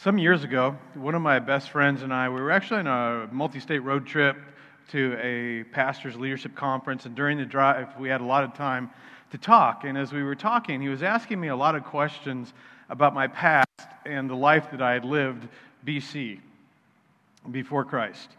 Some years ago, one of my best friends and I, we were actually on a multi state road trip to a pastor's leadership conference, and during the drive, we had a lot of time to talk. And as we were talking, he was asking me a lot of questions about my past and the life that I had lived BC, before Christ.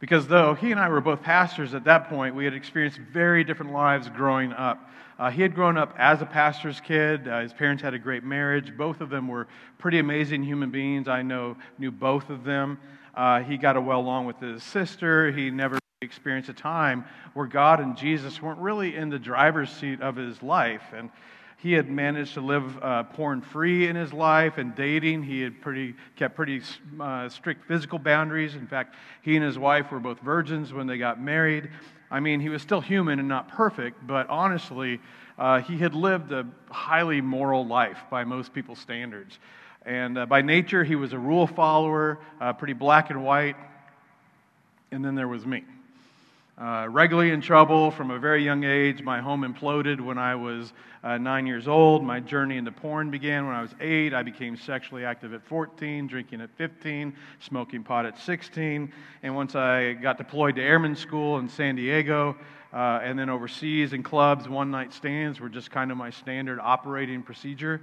Because though he and I were both pastors at that point, we had experienced very different lives growing up. Uh, he had grown up as a pastor's kid. Uh, his parents had a great marriage. Both of them were pretty amazing human beings. I know knew both of them. Uh, he got along well along with his sister. He never experienced a time where God and Jesus weren't really in the driver's seat of his life. And he had managed to live uh, porn free in his life and dating. He had pretty, kept pretty uh, strict physical boundaries. In fact, he and his wife were both virgins when they got married. I mean, he was still human and not perfect, but honestly, uh, he had lived a highly moral life by most people's standards. And uh, by nature, he was a rule follower, uh, pretty black and white. And then there was me. Uh, regularly in trouble from a very young age. My home imploded when I was uh, nine years old. My journey into porn began when I was eight. I became sexually active at 14, drinking at 15, smoking pot at 16. And once I got deployed to airman school in San Diego, uh, and then overseas in clubs, one night stands were just kind of my standard operating procedure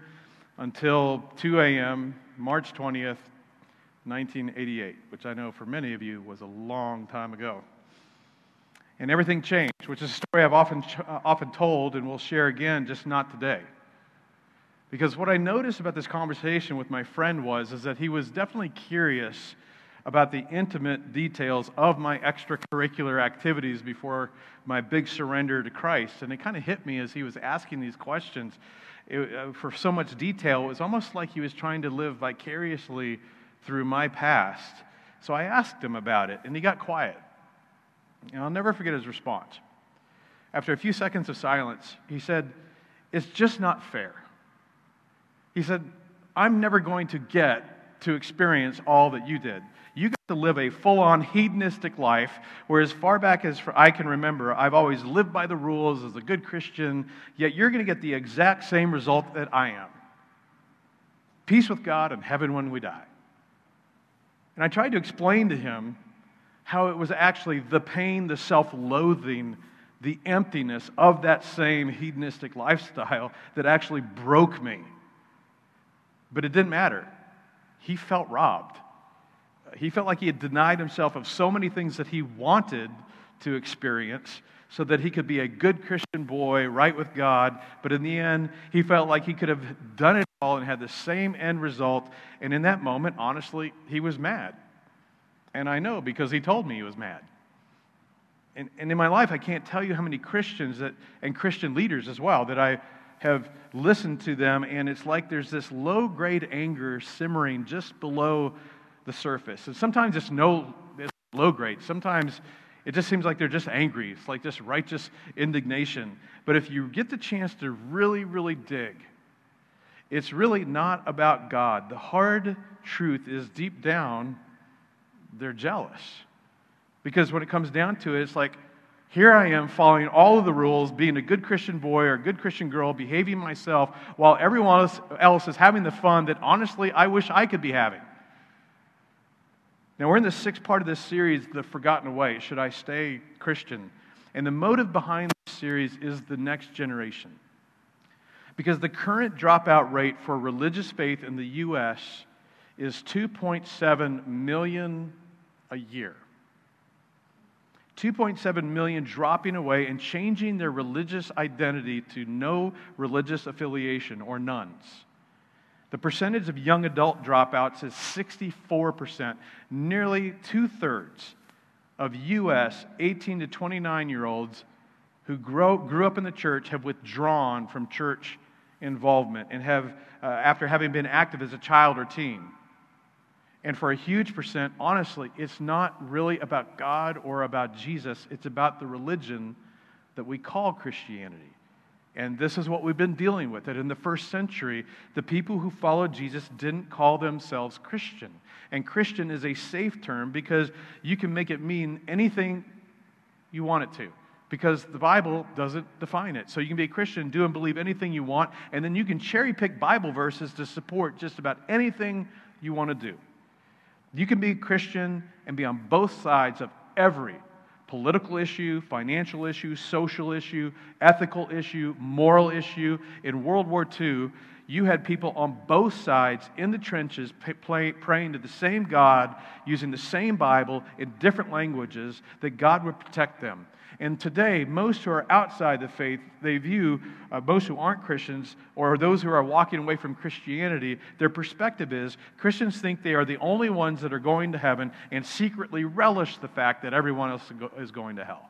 until 2 a.m., March 20th, 1988, which I know for many of you was a long time ago and everything changed, which is a story I've often, uh, often told and will share again, just not today. Because what I noticed about this conversation with my friend was is that he was definitely curious about the intimate details of my extracurricular activities before my big surrender to Christ. And it kind of hit me as he was asking these questions it, uh, for so much detail. It was almost like he was trying to live vicariously through my past. So I asked him about it, and he got quiet. And I'll never forget his response. After a few seconds of silence, he said, It's just not fair. He said, I'm never going to get to experience all that you did. You got to live a full on hedonistic life, where as far back as I can remember, I've always lived by the rules as a good Christian, yet you're going to get the exact same result that I am peace with God and heaven when we die. And I tried to explain to him how it was actually the pain, the self loathing, the emptiness of that same hedonistic lifestyle that actually broke me. But it didn't matter. He felt robbed. He felt like he had denied himself of so many things that he wanted to experience so that he could be a good Christian boy, right with God. But in the end, he felt like he could have done it all and had the same end result. And in that moment, honestly, he was mad. And I know because he told me he was mad. And, and in my life, I can't tell you how many Christians that, and Christian leaders as well that I have listened to them, and it's like there's this low grade anger simmering just below the surface. And sometimes it's no it's low grade. Sometimes it just seems like they're just angry. It's like this righteous indignation. But if you get the chance to really, really dig, it's really not about God. The hard truth is deep down, they're jealous. Because when it comes down to it, it's like, here I am following all of the rules, being a good Christian boy or a good Christian girl, behaving myself, while everyone else is having the fun that honestly I wish I could be having. Now, we're in the sixth part of this series, The Forgotten Way. Should I stay Christian? And the motive behind this series is the next generation. Because the current dropout rate for religious faith in the U.S. is 2.7 million a year. 2.7 million dropping away and changing their religious identity to no religious affiliation or nones. The percentage of young adult dropouts is 64%. Nearly two thirds of U.S. 18 to 29 year olds who grow, grew up in the church have withdrawn from church involvement and have, uh, after having been active as a child or teen. And for a huge percent, honestly, it's not really about God or about Jesus. It's about the religion that we call Christianity. And this is what we've been dealing with. That in the first century, the people who followed Jesus didn't call themselves Christian. And Christian is a safe term because you can make it mean anything you want it to because the Bible doesn't define it. So you can be a Christian, do and believe anything you want, and then you can cherry pick Bible verses to support just about anything you want to do. You can be Christian and be on both sides of every political issue, financial issue, social issue, ethical issue, moral issue. In World War II, you had people on both sides in the trenches praying to the same God, using the same Bible in different languages, that God would protect them. And today, most who are outside the faith, they view, uh, most who aren't Christians or those who are walking away from Christianity, their perspective is Christians think they are the only ones that are going to heaven and secretly relish the fact that everyone else is going to hell.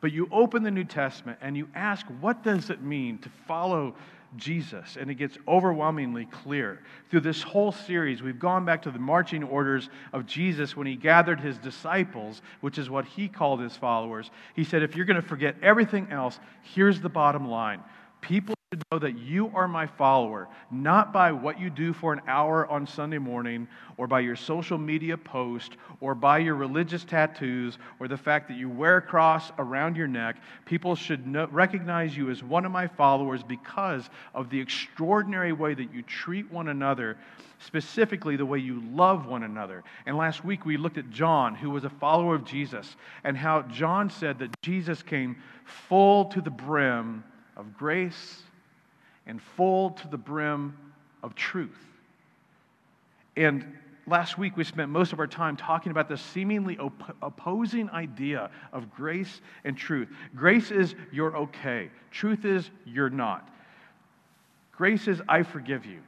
But you open the New Testament and you ask, what does it mean to follow Jesus. And it gets overwhelmingly clear. Through this whole series, we've gone back to the marching orders of Jesus when he gathered his disciples, which is what he called his followers. He said, If you're going to forget everything else, here's the bottom line people should know that you are my follower, not by what you do for an hour on Sunday morning, or by your social media post, or by your religious tattoos, or the fact that you wear a cross around your neck. People should know, recognize you as one of my followers because of the extraordinary way that you treat one another, specifically the way you love one another. And last week we looked at John, who was a follower of Jesus, and how John said that Jesus came full to the brim of grace and full to the brim of truth. And last week we spent most of our time talking about the seemingly op- opposing idea of grace and truth. Grace is you're okay, truth is you're not. Grace is I forgive you.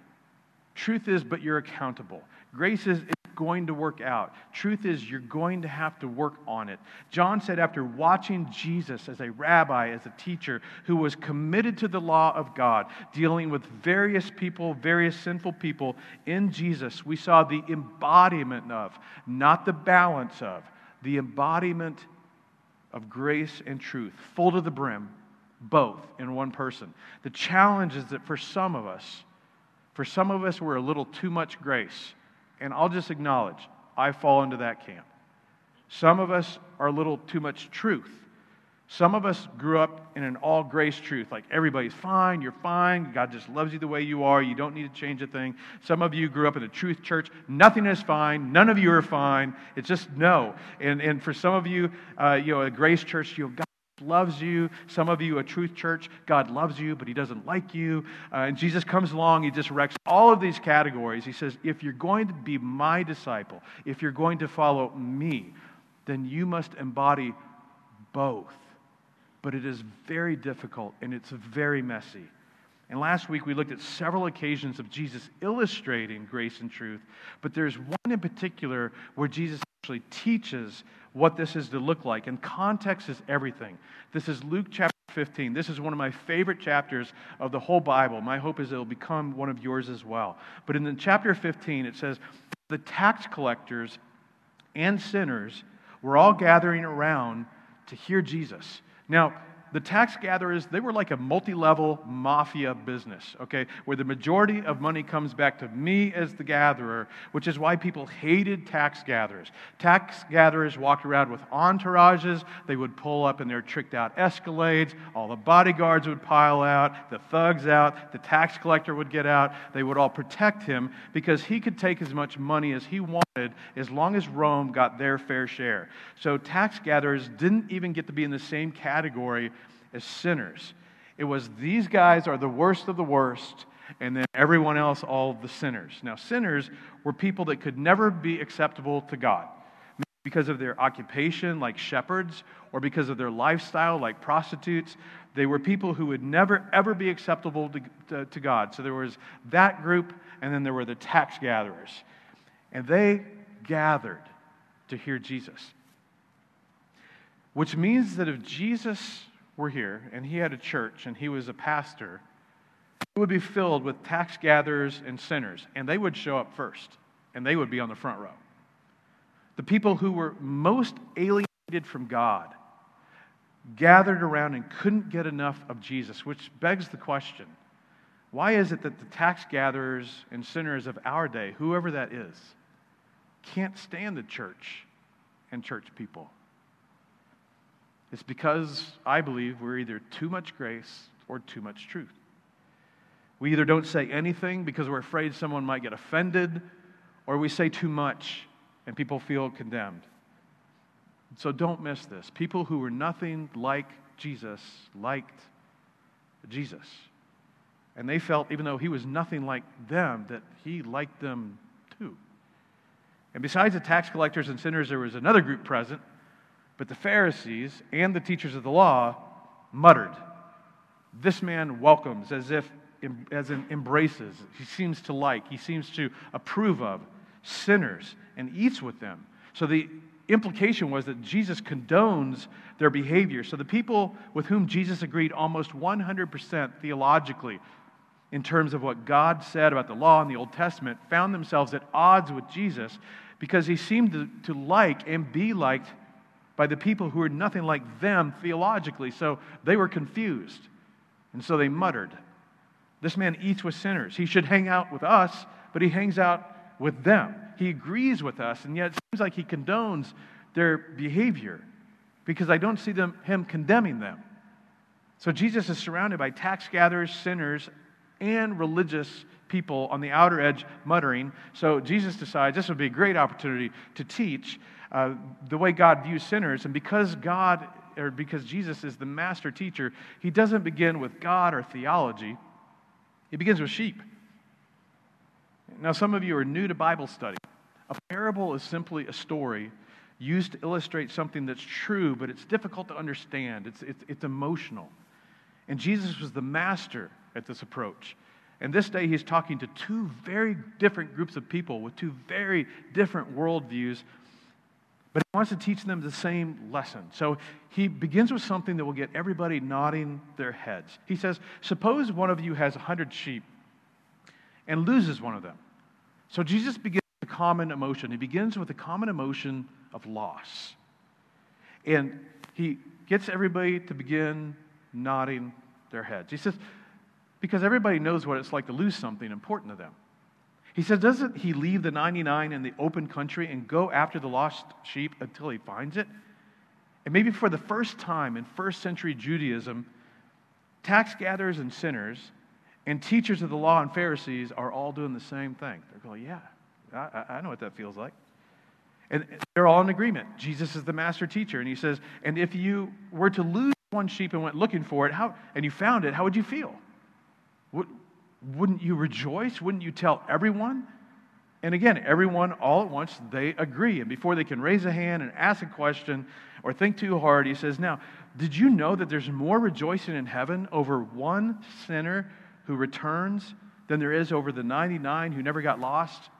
Truth is, but you're accountable. Grace is going to work out. Truth is, you're going to have to work on it. John said, after watching Jesus as a rabbi, as a teacher who was committed to the law of God, dealing with various people, various sinful people in Jesus, we saw the embodiment of, not the balance of, the embodiment of grace and truth, full to the brim, both in one person. The challenge is that for some of us, for some of us, we're a little too much grace and I'll just acknowledge, I fall into that camp. Some of us are a little too much truth. Some of us grew up in an all grace truth, like everybody's fine, you're fine, God just loves you the way you are, you don't need to change a thing. Some of you grew up in a truth church, nothing is fine, none of you are fine, it's just no. And, and for some of you, uh, you know, a grace church, you know, God loves you. Some of you, a truth church, God loves you, but he doesn't like you. Uh, and Jesus comes along, he just wrecks all of these categories. He says, if you're going to be my disciple, if you're going to follow me, then you must embody both. But it is very difficult and it's very messy. And last week we looked at several occasions of Jesus illustrating grace and truth, but there's one in particular where Jesus actually teaches what this is to look like. And context is everything. This is Luke chapter 15. This is one of my favorite chapters of the whole Bible. My hope is it'll become one of yours as well. But in the chapter 15, it says, The tax collectors and sinners were all gathering around to hear Jesus. Now, the tax gatherers, they were like a multi level mafia business, okay, where the majority of money comes back to me as the gatherer, which is why people hated tax gatherers. Tax gatherers walked around with entourages. They would pull up in their tricked out escalades. All the bodyguards would pile out, the thugs out, the tax collector would get out. They would all protect him because he could take as much money as he wanted as long as Rome got their fair share. So tax gatherers didn't even get to be in the same category as sinners. It was these guys are the worst of the worst, and then everyone else, all the sinners. Now, sinners were people that could never be acceptable to God because of their occupation, like shepherds, or because of their lifestyle, like prostitutes. They were people who would never, ever be acceptable to, to, to God. So there was that group, and then there were the tax gatherers. And they gathered to hear Jesus. Which means that if Jesus were here and he had a church and he was a pastor, it would be filled with tax gatherers and sinners, and they would show up first, and they would be on the front row. The people who were most alienated from God gathered around and couldn't get enough of Jesus, which begs the question why is it that the tax gatherers and sinners of our day, whoever that is, can't stand the church and church people? It's because I believe we're either too much grace or too much truth. We either don't say anything because we're afraid someone might get offended, or we say too much and people feel condemned. So don't miss this. People who were nothing like Jesus liked Jesus. And they felt, even though he was nothing like them, that he liked them too. And besides the tax collectors and sinners, there was another group present, but the Pharisees and the teachers of the law muttered. This man welcomes as if as embraces. He seems to like, he seems to approve of sinners and eats with them. So the implication was that Jesus condones their behavior. So the people with whom Jesus agreed almost 100% theologically in terms of what God said about the law in the Old Testament found themselves at odds with Jesus because he seemed to, to like and be liked by the people who were nothing like them theologically. So they were confused. And so they muttered, This man eats with sinners. He should hang out with us, but he hangs out with them. He agrees with us, and yet it seems like he condones their behavior because I don't see them, him condemning them. So Jesus is surrounded by tax gatherers, sinners, and religious people on the outer edge muttering. So Jesus decides this would be a great opportunity to teach uh, the way God views sinners. And because God, or because Jesus is the master teacher, he doesn't begin with God or theology, he begins with sheep. Now, some of you are new to Bible study. A parable is simply a story used to illustrate something that's true, but it's difficult to understand. It's, it's, it's emotional. And Jesus was the master at this approach. And this day, he's talking to two very different groups of people with two very different worldviews, but he wants to teach them the same lesson. So he begins with something that will get everybody nodding their heads. He says, Suppose one of you has a 100 sheep and loses one of them. So Jesus begins with a common emotion. He begins with a common emotion of loss. And he gets everybody to begin nodding their heads. He says, because everybody knows what it's like to lose something important to them. He says, doesn't he leave the 99 in the open country and go after the lost sheep until he finds it? And maybe for the first time in first century Judaism, tax gatherers and sinners and teachers of the law and Pharisees are all doing the same thing. They're going, Yeah, I, I know what that feels like. And they're all in agreement. Jesus is the master teacher. And he says, And if you were to lose one sheep and went looking for it, how, and you found it, how would you feel? Would, wouldn't you rejoice? Wouldn't you tell everyone? And again, everyone all at once, they agree. And before they can raise a hand and ask a question or think too hard, he says, Now, did you know that there's more rejoicing in heaven over one sinner who returns than there is over the 99 who never got lost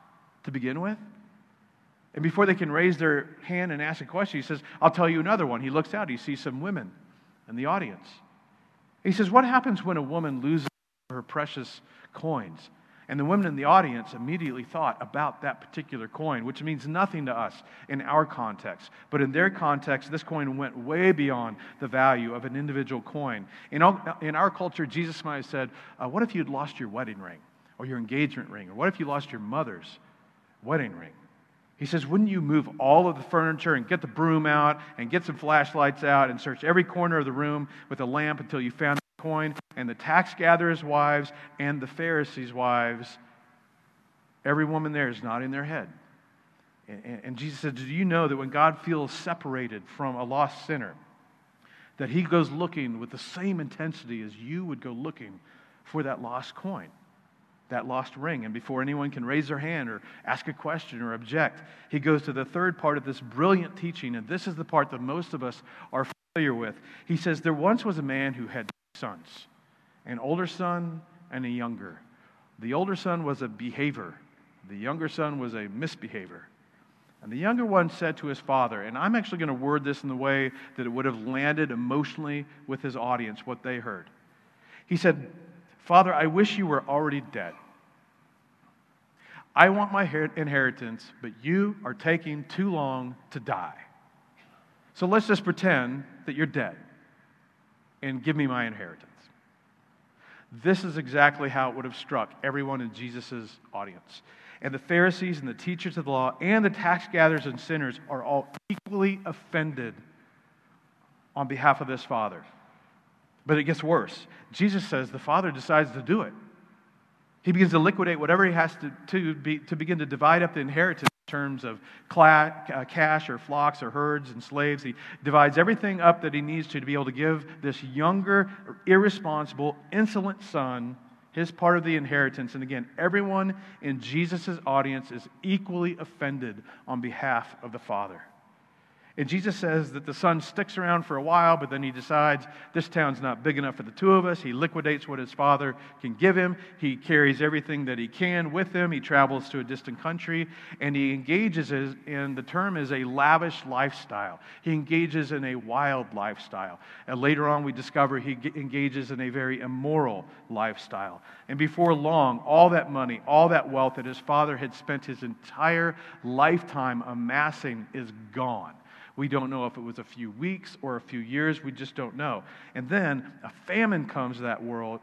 to begin with? And before they can raise their hand and ask a question, he says, I'll tell you another one. He looks out, he sees some women in the audience. He says, What happens when a woman loses her precious coins? And the women in the audience immediately thought about that particular coin, which means nothing to us in our context. But in their context, this coin went way beyond the value of an individual coin. In, our, in our culture, Jesus might have said, uh, What if you'd lost your wedding ring or your engagement ring? Or what if you lost your mother's wedding ring? He says, Wouldn't you move all of the furniture and get the broom out and get some flashlights out and search every corner of the room with a lamp until you found coin, and the tax gatherers' wives and the Pharisees' wives, every woman there is nodding their head. And, and Jesus said, Do you know that when God feels separated from a lost sinner, that he goes looking with the same intensity as you would go looking for that lost coin, that lost ring. And before anyone can raise their hand or ask a question or object, he goes to the third part of this brilliant teaching. And this is the part that most of us are familiar with. He says, There once was a man who had sons an older son and a younger. The older son was a behavior, the younger son was a misbehavior. And the younger one said to his father, and I'm actually going to word this in the way that it would have landed emotionally with his audience, what they heard. He said, Father, I wish you were already dead. I want my inheritance, but you are taking too long to die. So let's just pretend that you're dead and give me my inheritance. This is exactly how it would have struck everyone in Jesus' audience. And the Pharisees and the teachers of the law and the tax gatherers and sinners are all equally offended on behalf of this father. But it gets worse. Jesus says the father decides to do it. He begins to liquidate whatever he has to, to, be, to begin to divide up the inheritance in terms of uh, cash or flocks or herds and slaves. He divides everything up that he needs to to be able to give this younger, irresponsible, insolent son his part of the inheritance. And again, everyone in Jesus' audience is equally offended on behalf of the Father. And Jesus says that the son sticks around for a while, but then he decides this town's not big enough for the two of us. He liquidates what his father can give him. He carries everything that he can with him. He travels to a distant country, and he engages in the term is a lavish lifestyle. He engages in a wild lifestyle. And later on, we discover he engages in a very immoral lifestyle. And before long, all that money, all that wealth that his father had spent his entire lifetime amassing is gone. We don't know if it was a few weeks or a few years. We just don't know. And then a famine comes to that world,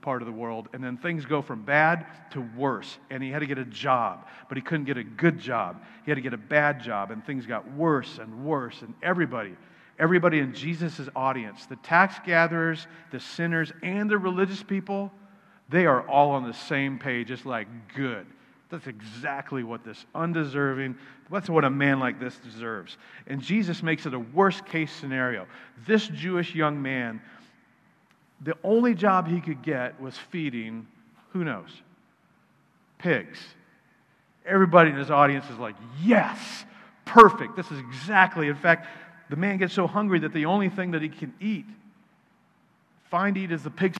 part of the world, and then things go from bad to worse. And he had to get a job, but he couldn't get a good job. He had to get a bad job, and things got worse and worse. And everybody, everybody in Jesus' audience, the tax gatherers, the sinners, and the religious people, they are all on the same page. It's like, good. That's exactly what this undeserving, that's what a man like this deserves. And Jesus makes it a worst case scenario. This Jewish young man, the only job he could get was feeding, who knows, pigs. Everybody in his audience is like, yes, perfect. This is exactly, in fact, the man gets so hungry that the only thing that he can eat, find eat, is the pig's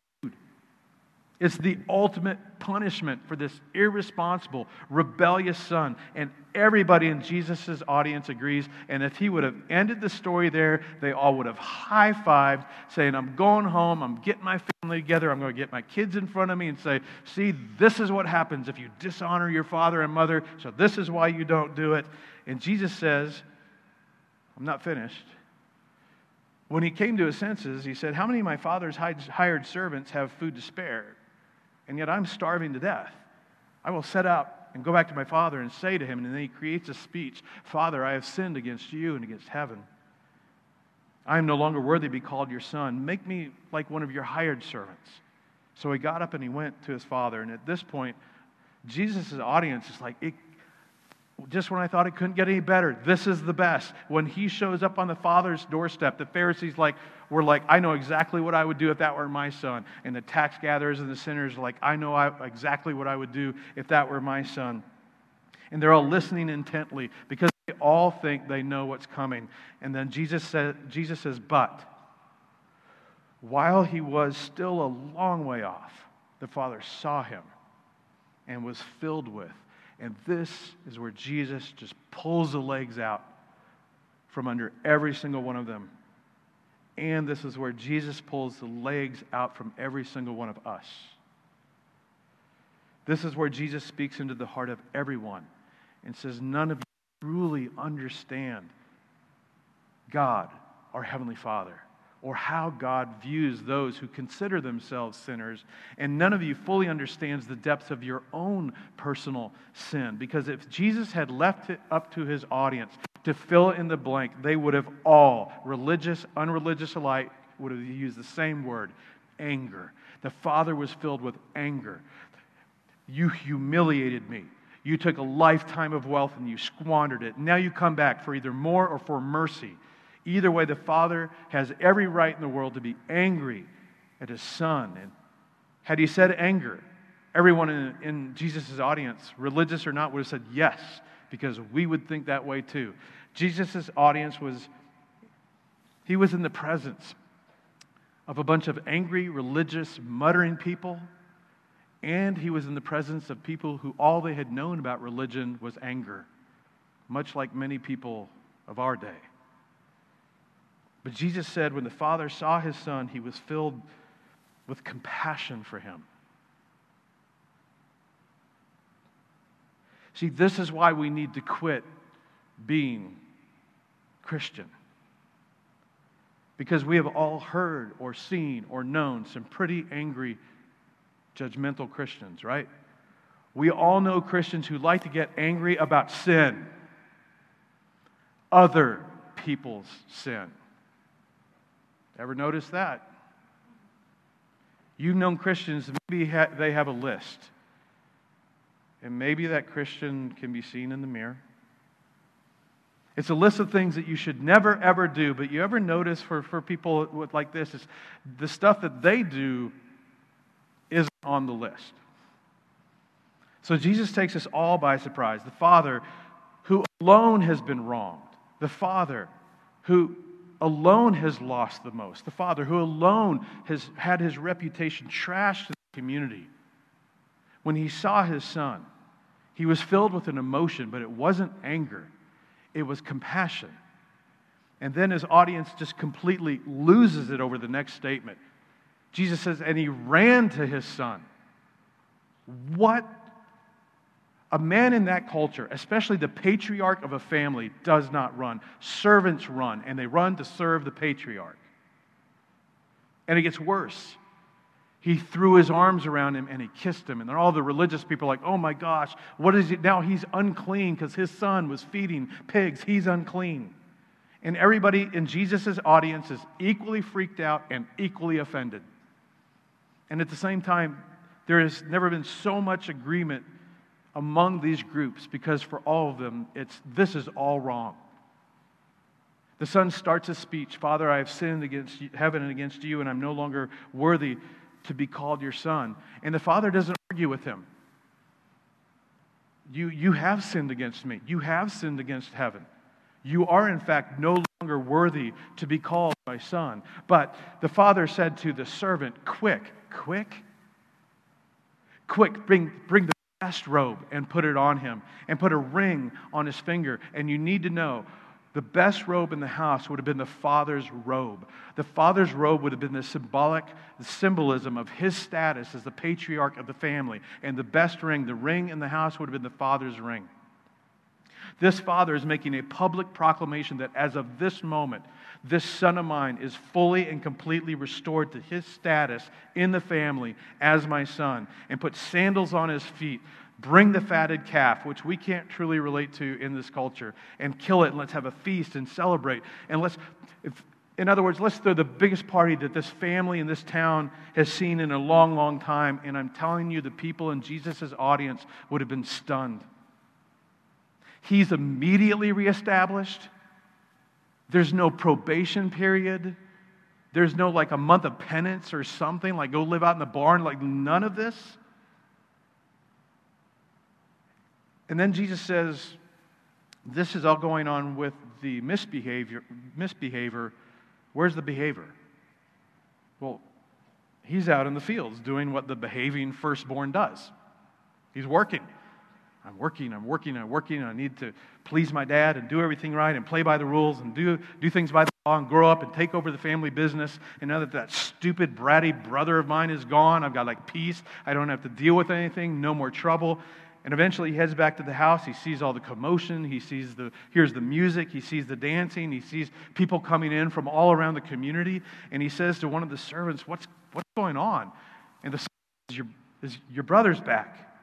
it's the ultimate punishment for this irresponsible, rebellious son. And everybody in Jesus' audience agrees. And if he would have ended the story there, they all would have high fived, saying, I'm going home, I'm getting my family together, I'm going to get my kids in front of me and say, See, this is what happens if you dishonor your father and mother, so this is why you don't do it. And Jesus says, I'm not finished. When he came to his senses, he said, How many of my father's hired servants have food to spare? And yet I'm starving to death. I will set out and go back to my father and say to him, and then he creates a speech Father, I have sinned against you and against heaven. I am no longer worthy to be called your son. Make me like one of your hired servants. So he got up and he went to his father. And at this point, Jesus' audience is like, it just when I thought it couldn't get any better, this is the best. When he shows up on the Father's doorstep, the Pharisees like were like, I know exactly what I would do if that were my son. And the tax gatherers and the sinners like, I know I, exactly what I would do if that were my son. And they're all listening intently because they all think they know what's coming. And then Jesus, said, Jesus says, But while he was still a long way off, the Father saw him and was filled with and this is where Jesus just pulls the legs out from under every single one of them. And this is where Jesus pulls the legs out from every single one of us. This is where Jesus speaks into the heart of everyone and says, None of you truly understand God, our Heavenly Father or how God views those who consider themselves sinners. And none of you fully understands the depths of your own personal sin. Because if Jesus had left it up to his audience to fill in the blank, they would have all, religious, unreligious alike, would have used the same word anger. The Father was filled with anger. You humiliated me. You took a lifetime of wealth and you squandered it. Now you come back for either more or for mercy. Either way, the Father has every right in the world to be angry at his Son. And had he said anger, everyone in, in Jesus' audience, religious or not, would have said yes, because we would think that way too. Jesus' audience was, he was in the presence of a bunch of angry, religious, muttering people, and he was in the presence of people who all they had known about religion was anger, much like many people of our day. But Jesus said when the Father saw his Son, he was filled with compassion for him. See, this is why we need to quit being Christian. Because we have all heard or seen or known some pretty angry, judgmental Christians, right? We all know Christians who like to get angry about sin, other people's sin. Ever notice that? You've known Christians, maybe they have a list And maybe that Christian can be seen in the mirror. It's a list of things that you should never, ever do. But you ever notice for, for people with, like this, is the stuff that they do isn't on the list. So Jesus takes us all by surprise. The Father who alone has been wronged, the Father who alone has lost the most, the Father who alone has had his reputation trashed in the community. When he saw his son, he was filled with an emotion, but it wasn't anger, it was compassion. And then his audience just completely loses it over the next statement. Jesus says, and he ran to his son. What a man in that culture, especially the patriarch of a family, does not run. Servants run, and they run to serve the patriarch. And it gets worse. He threw his arms around him and he kissed him. And then all the religious people are like, oh my gosh, what is it now? He's unclean because his son was feeding pigs. He's unclean. And everybody in Jesus' audience is equally freaked out and equally offended. And at the same time, there has never been so much agreement among these groups because for all of them, it's this is all wrong. The son starts his speech Father, I have sinned against heaven and against you, and I'm no longer worthy to be called your son. And the father doesn't argue with him. You, you have sinned against me. You have sinned against heaven. You are, in fact, no longer worthy to be called my son. But the father said to the servant, Quick, quick, quick, bring, bring the best robe and put it on him, and put a ring on his finger. And you need to know the best robe in the house would have been the father's robe. The father's robe would have been the symbolic the symbolism of his status as the patriarch of the family. And the best ring, the ring in the house, would have been the father's ring. This father is making a public proclamation that as of this moment, this son of mine is fully and completely restored to his status in the family as my son, and put sandals on his feet. Bring the fatted calf, which we can't truly relate to in this culture, and kill it, and let's have a feast and celebrate. And let's, if, in other words, let's throw the biggest party that this family in this town has seen in a long, long time. And I'm telling you, the people in Jesus' audience would have been stunned. He's immediately reestablished. There's no probation period. There's no like a month of penance or something, like go live out in the barn, like none of this. And then Jesus says, This is all going on with the misbehavior. misbehavior. Where's the behavior? Well, he's out in the fields doing what the behaving firstborn does. He's working. I'm working, I'm working, I'm working, I need to please my dad and do everything right and play by the rules and do, do things by the law and grow up and take over the family business. And now that that stupid, bratty brother of mine is gone, I've got like peace. I don't have to deal with anything, no more trouble. And eventually he heads back to the house. He sees all the commotion. He sees the, hears the music. He sees the dancing. He sees people coming in from all around the community. And he says to one of the servants, What's, what's going on? And the servant says, your, is, your brother's back.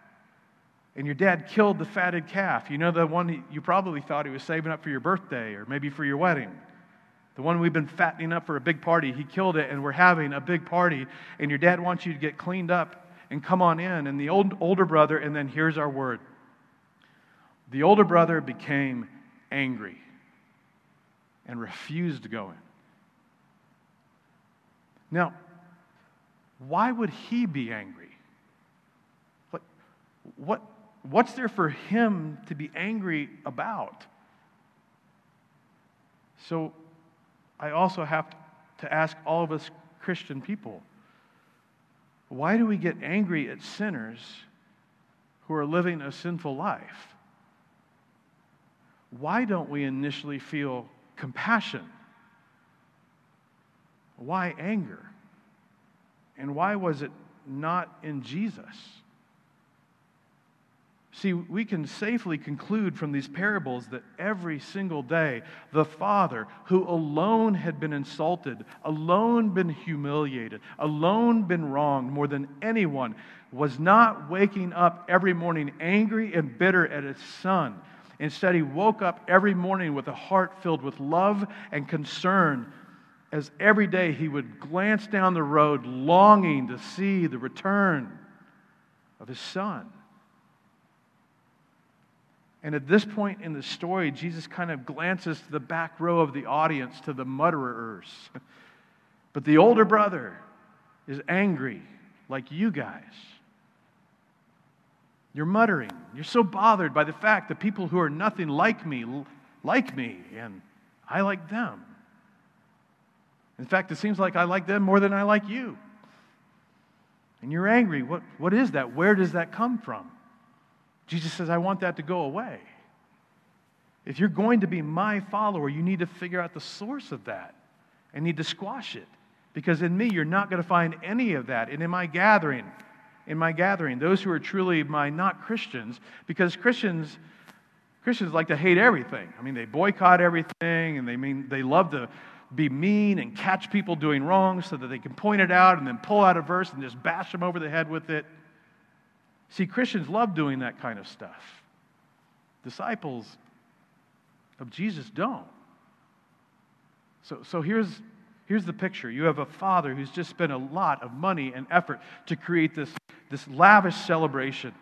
And your dad killed the fatted calf. You know, the one you probably thought he was saving up for your birthday or maybe for your wedding. The one we've been fattening up for a big party. He killed it, and we're having a big party. And your dad wants you to get cleaned up and come on in. And the old, older brother, and then here's our word the older brother became angry and refused to go in. Now, why would he be angry? What, what, what's there for him to be angry about? So, I also have to ask all of us Christian people why do we get angry at sinners who are living a sinful life? Why don't we initially feel compassion? Why anger? And why was it not in Jesus? See, we can safely conclude from these parables that every single day, the Father, who alone had been insulted, alone been humiliated, alone been wronged more than anyone, was not waking up every morning angry and bitter at his Son. Instead, he woke up every morning with a heart filled with love and concern as every day he would glance down the road longing to see the return of his Son. And at this point in the story, Jesus kind of glances to the back row of the audience, to the mutterers. But the older brother is angry, like you guys. You're muttering. You're so bothered by the fact that people who are nothing like me like me, and I like them. In fact, it seems like I like them more than I like you. And you're angry. What, what is that? Where does that come from? Jesus says, I want that to go away. If you're going to be my follower, you need to figure out the source of that and need to squash it. Because in me, you're not going to find any of that. And in my gathering, in my gathering, those who are truly my not Christians, because Christians, Christians like to hate everything. I mean, they boycott everything and they mean they love to be mean and catch people doing wrong so that they can point it out and then pull out a verse and just bash them over the head with it. See, Christians love doing that kind of stuff. Disciples of Jesus don't. So, so here's, here's the picture you have a father who's just spent a lot of money and effort to create this, this lavish celebration,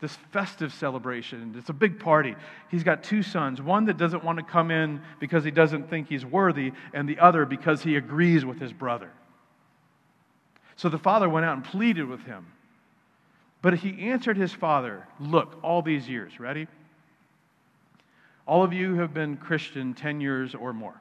this festive celebration. It's a big party. He's got two sons one that doesn't want to come in because he doesn't think he's worthy, and the other because he agrees with his brother. So the father went out and pleaded with him. But he answered his father, Look, all these years, ready? All of you have been Christian 10 years or more.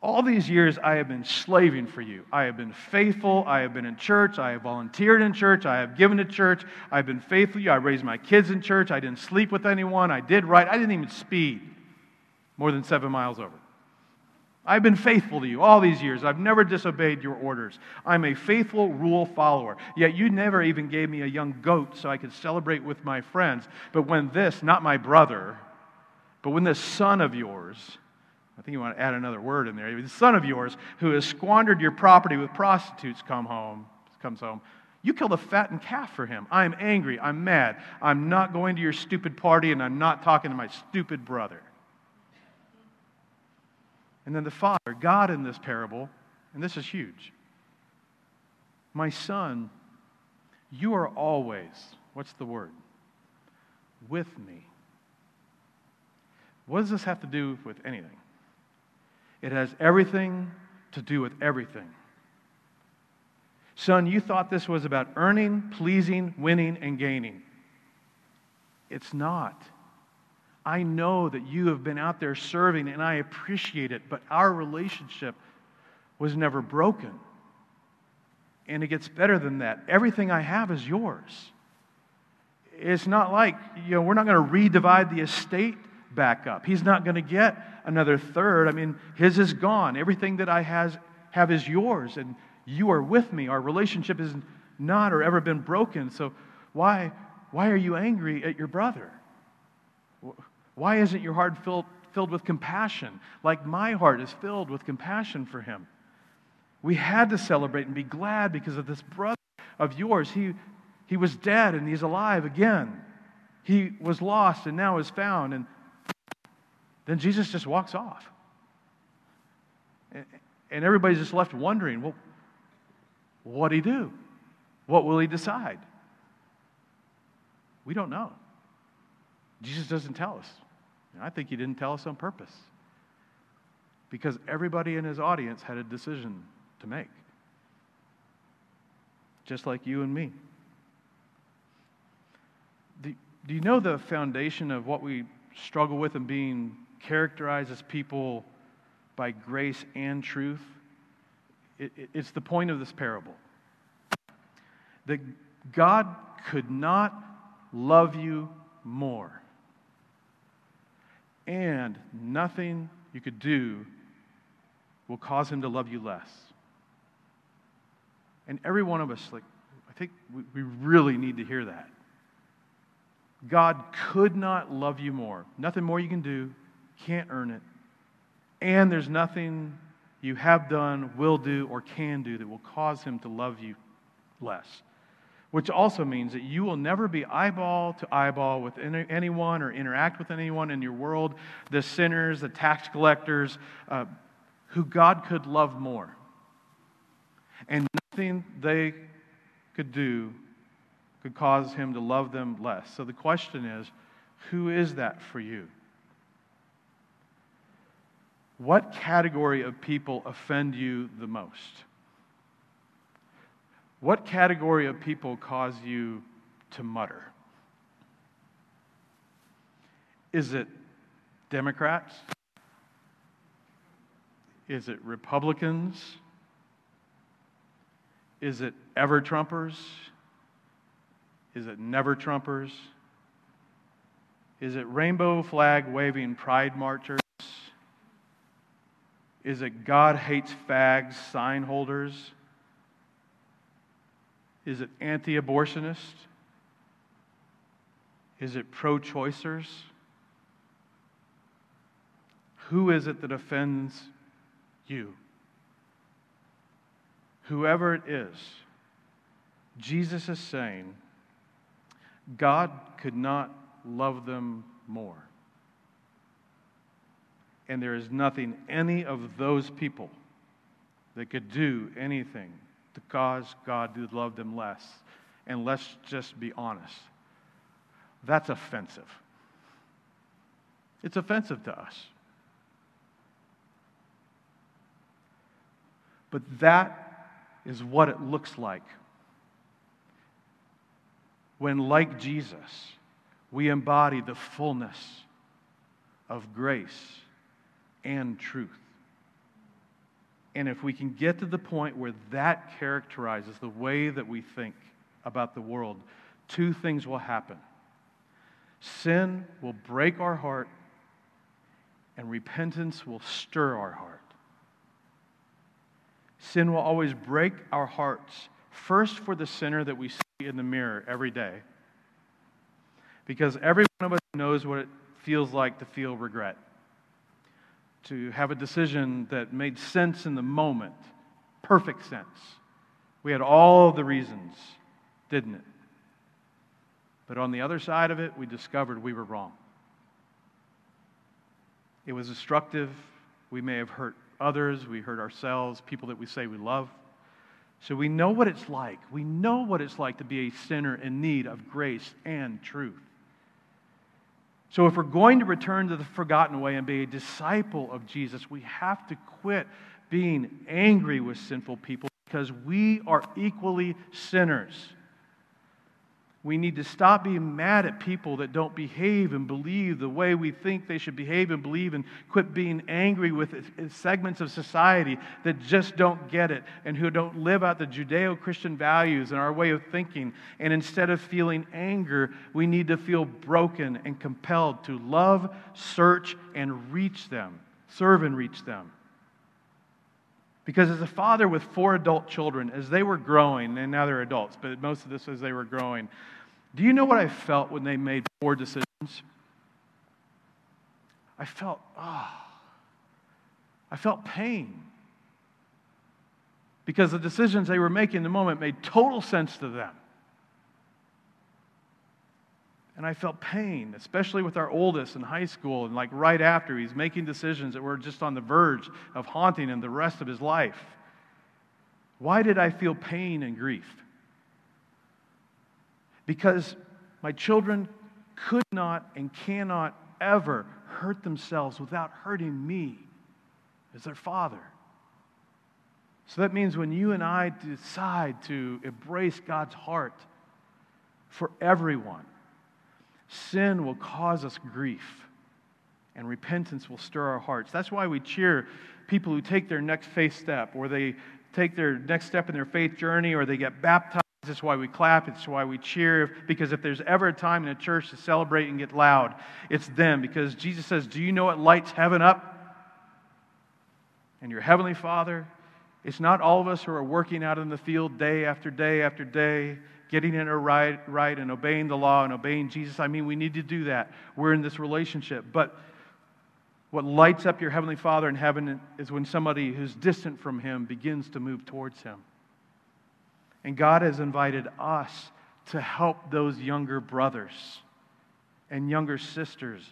All these years, I have been slaving for you. I have been faithful. I have been in church. I have volunteered in church. I have given to church. I've been faithful. I raised my kids in church. I didn't sleep with anyone. I did right. I didn't even speed more than seven miles over. I've been faithful to you all these years. I've never disobeyed your orders. I'm a faithful rule follower. Yet you never even gave me a young goat so I could celebrate with my friends. But when this, not my brother, but when this son of yours, I think you want to add another word in there, the son of yours who has squandered your property with prostitutes come home, comes home, you killed a fattened calf for him. I'm angry. I'm mad. I'm not going to your stupid party and I'm not talking to my stupid brother. And then the Father, God in this parable, and this is huge. My son, you are always, what's the word? With me. What does this have to do with anything? It has everything to do with everything. Son, you thought this was about earning, pleasing, winning, and gaining. It's not. I know that you have been out there serving and I appreciate it, but our relationship was never broken. And it gets better than that. Everything I have is yours. It's not like, you know, we're not going to redivide the estate back up. He's not going to get another third. I mean, his is gone. Everything that I has, have is yours, and you are with me. Our relationship is not or ever been broken. So why, why are you angry at your brother? Why isn't your heart filled, filled with compassion, like my heart is filled with compassion for him? We had to celebrate and be glad because of this brother of yours. He, he was dead and he's alive again. He was lost and now is found. And then Jesus just walks off. And everybody's just left wondering well, what did he do? What will he decide? We don't know. Jesus doesn't tell us. I think he didn't tell us on purpose because everybody in his audience had a decision to make, just like you and me. Do, you know the foundation of what we struggle with in being characterized as people by grace and truth? It, it, it's the point of this parable that God could not love you more and nothing you could do will cause him to love you less. And every one of us, like, I think we, really need to hear that. God could not love you more. Nothing more you can do, can't earn it. And there's nothing you have done, will do, or can do that will cause him to love you less which also means that you will never be eyeball to eyeball with anyone or interact with anyone in your world, the sinners, the tax collectors, uh, who God could love more. And nothing they could do could cause him to love them less. So the question is Who is that for you? What category of people offend you the most? What category of people cause you to mutter? Is it Democrats? Is it Republicans? Is it ever Trumpers? Is it never Trumpers? Is it rainbow flag waving pride marchers? Is it God hates fags sign holders? Is it anti abortionists? Is it pro choicers? Who is it that offends you? Whoever it is, Jesus is saying, God could not love them more. And there is nothing any of those people that could do anything to cause God to love them less. And let's just be honest that's offensive. It's offensive to us. But that is what it looks like when, like Jesus, we embody the fullness of grace and truth. And if we can get to the point where that characterizes the way that we think about the world, two things will happen sin will break our heart, and repentance will stir our heart. Sin will always break our hearts, first for the sinner that we see in the mirror every day, because every one of us knows what it feels like to feel regret to have a decision that made sense in the moment, perfect sense. We had all the reasons, didn't it? But on the other side of it, we discovered we were wrong. It was destructive. We may have hurt others, we hurt ourselves, people that we say we love. So we know what it's like. We know what it's like to be a sinner in need of grace and truth. So, if we're going to return to the forgotten way and be a disciple of Jesus, we have to quit being angry with sinful people because we are equally sinners. We need to stop being mad at people that don't behave and believe the way we think they should behave and believe, and quit being angry with segments of society that just don't get it and who don't live out the Judeo Christian values and our way of thinking. And instead of feeling anger, we need to feel broken and compelled to love, search, and reach them, serve and reach them. Because as a father with four adult children, as they were growing, and now they're adults, but most of this as they were growing, do you know what I felt when they made poor decisions? I felt, ah, oh, I felt pain. Because the decisions they were making in the moment made total sense to them. And I felt pain, especially with our oldest in high school, and like right after, he's making decisions that were just on the verge of haunting him the rest of his life. Why did I feel pain and grief? Because my children could not and cannot ever hurt themselves without hurting me as their father. So that means when you and I decide to embrace God's heart for everyone, sin will cause us grief and repentance will stir our hearts. That's why we cheer people who take their next faith step or they take their next step in their faith journey or they get baptized it's why we clap. It's why we cheer. Because if there's ever a time in a church to celebrate and get loud, it's them. Because Jesus says, Do you know what lights heaven up? And your Heavenly Father, it's not all of us who are working out in the field day after day after day, getting in a right, right and obeying the law and obeying Jesus. I mean, we need to do that. We're in this relationship. But what lights up your Heavenly Father in heaven is when somebody who's distant from Him begins to move towards Him. And God has invited us to help those younger brothers and younger sisters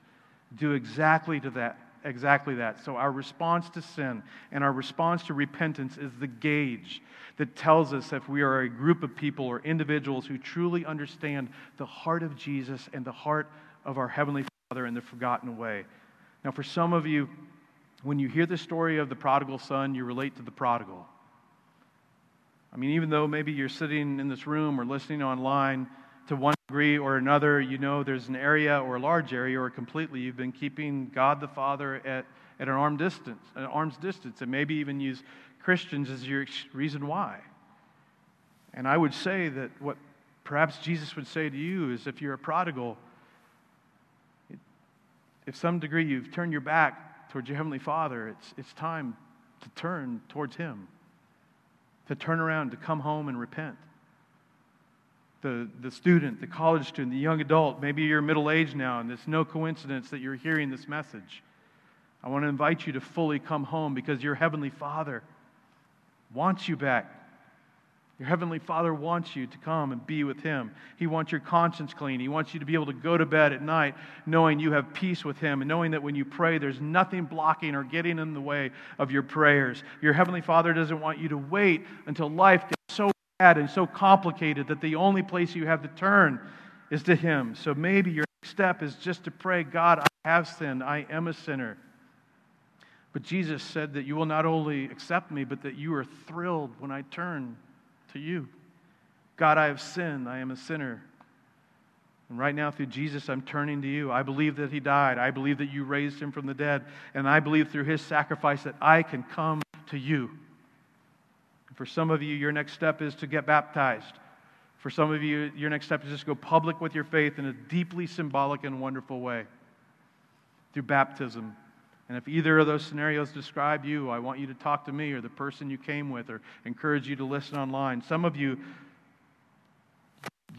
do exactly to that exactly that. So our response to sin and our response to repentance is the gauge that tells us if we are a group of people or individuals who truly understand the heart of Jesus and the heart of our Heavenly Father in the forgotten way. Now, for some of you, when you hear the story of the prodigal son, you relate to the prodigal. I mean, even though maybe you're sitting in this room or listening online to one degree or another, you know there's an area or a large area or completely you've been keeping God the Father at, at an arm distance, an arm's distance, and maybe even use Christians as your reason why. And I would say that what perhaps Jesus would say to you is if you're a prodigal, if some degree you've turned your back towards your Heavenly Father, it's, it's time to turn towards Him, to turn around, to come home and repent. The, the student, the college student, the young adult, maybe you're middle aged now, and it's no coincidence that you're hearing this message. I want to invite you to fully come home because your Heavenly Father wants you back your Heavenly Father wants you to come and be with Him. He wants your conscience clean. He wants you to be able to go to bed at night knowing you have peace with Him and knowing that when you pray, there's nothing blocking or getting in the way of your prayers. Your Heavenly Father doesn't want you to wait until life gets so bad and so complicated that the only place you have to turn is to Him. So maybe your next step is just to pray, God, I have sinned. I am a sinner. But Jesus said that you will not only accept me, but that you are thrilled when I turn to you. God, I have sinned. I am a sinner. And right now, through Jesus, I'm turning to you. I believe that he died. I believe that you raised him from the dead. And I believe through his sacrifice that I can come to you. For some of you, your next step is to get baptized. For some of you, your next step is just to go public with your faith in a deeply symbolic and wonderful way through baptism. And if either of those scenarios describe you, I want you to talk to me or the person you came with or encourage you to listen online. Some of you,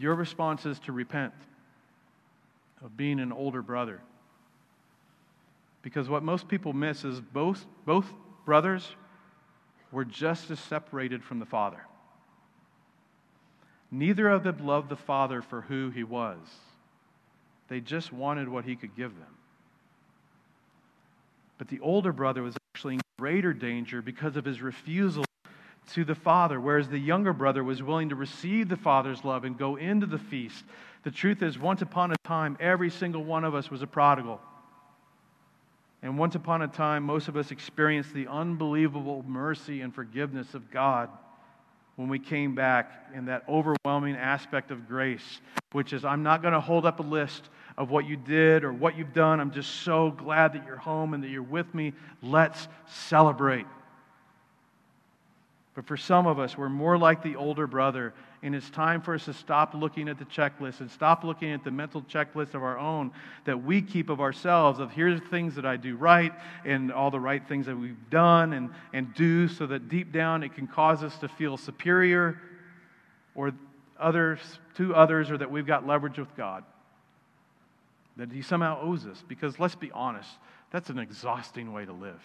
your response is to repent of being an older brother. Because what most people miss is both, both brothers were just as separated from the Father. Neither of them loved the Father for who he was, they just wanted what he could give them. But the older brother was actually in greater danger because of his refusal to the father, whereas the younger brother was willing to receive the father's love and go into the feast. The truth is, once upon a time, every single one of us was a prodigal. And once upon a time, most of us experienced the unbelievable mercy and forgiveness of God when we came back in that overwhelming aspect of grace, which is I'm not going to hold up a list of what you did or what you've done. I'm just so glad that you're home and that you're with me. Let's celebrate. But for some of us, we're more like the older brother, and it's time for us to stop looking at the checklist and stop looking at the mental checklist of our own that we keep of ourselves of here's the things that I do right and all the right things that we've done and, and do so that deep down it can cause us to feel superior or others to others or that we've got leverage with God that he somehow owes us. Because let's be honest, that's an exhausting way to live.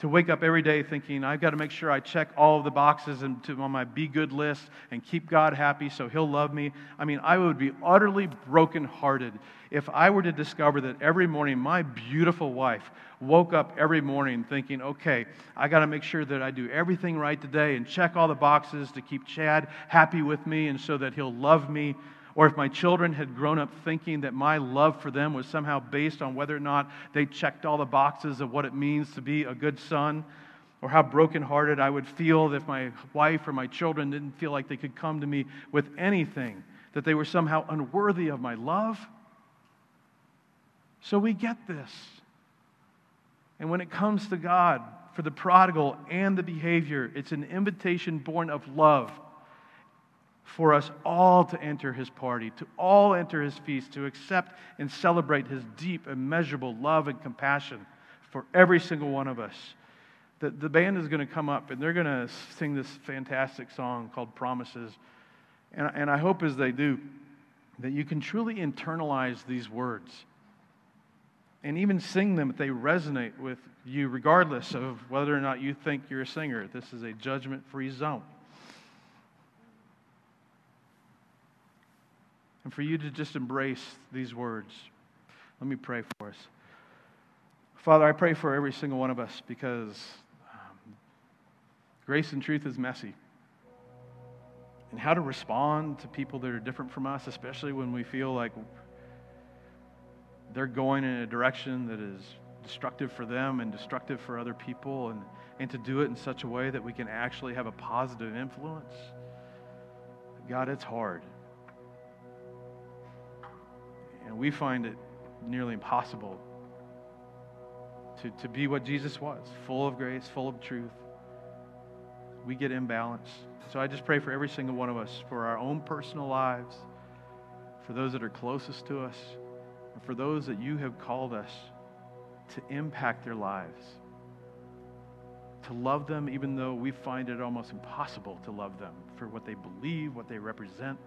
To wake up every day thinking, I've got to make sure I check all of the boxes into, on my be good list and keep God happy so he'll love me. I mean, I would be utterly brokenhearted if I were to discover that every morning my beautiful wife woke up every morning thinking, okay, I got to make sure that I do everything right today and check all the boxes to keep Chad happy with me and so that he'll love me or if my children had grown up thinking that my love for them was somehow based on whether or not they checked all the boxes of what it means to be a good son, or how brokenhearted I would feel if my wife or my children didn't feel like they could come to me with anything, that they were somehow unworthy of my love. So we get this. And when it comes to God, for the prodigal and the behavior, it's an invitation born of love for us all to enter his party, to all enter his feast, to accept and celebrate his deep, immeasurable love and compassion for every single one of us. The, the band is going to come up and they're going to sing this fantastic song called Promises. And, and I hope as they do that you can truly internalize these words and even sing them if they resonate with you, regardless of whether or not you think you're a singer. This is a judgment free zone. And for you to just embrace these words. Let me pray for us. Father, I pray for every single one of us because um, grace and truth is messy. And how to respond to people that are different from us, especially when we feel like they're going in a direction that is destructive for them and destructive for other people, and, and to do it in such a way that we can actually have a positive influence. God, it's hard. And we find it nearly impossible to, to be what Jesus was full of grace, full of truth. We get imbalanced. So I just pray for every single one of us, for our own personal lives, for those that are closest to us, and for those that you have called us to impact their lives, to love them even though we find it almost impossible to love them for what they believe, what they represent.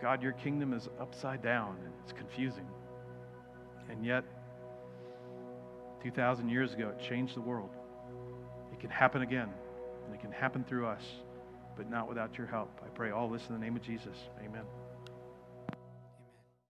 God, your kingdom is upside down and it's confusing. And yet, 2,000 years ago, it changed the world. It can happen again, and it can happen through us, but not without your help. I pray all this in the name of Jesus. Amen.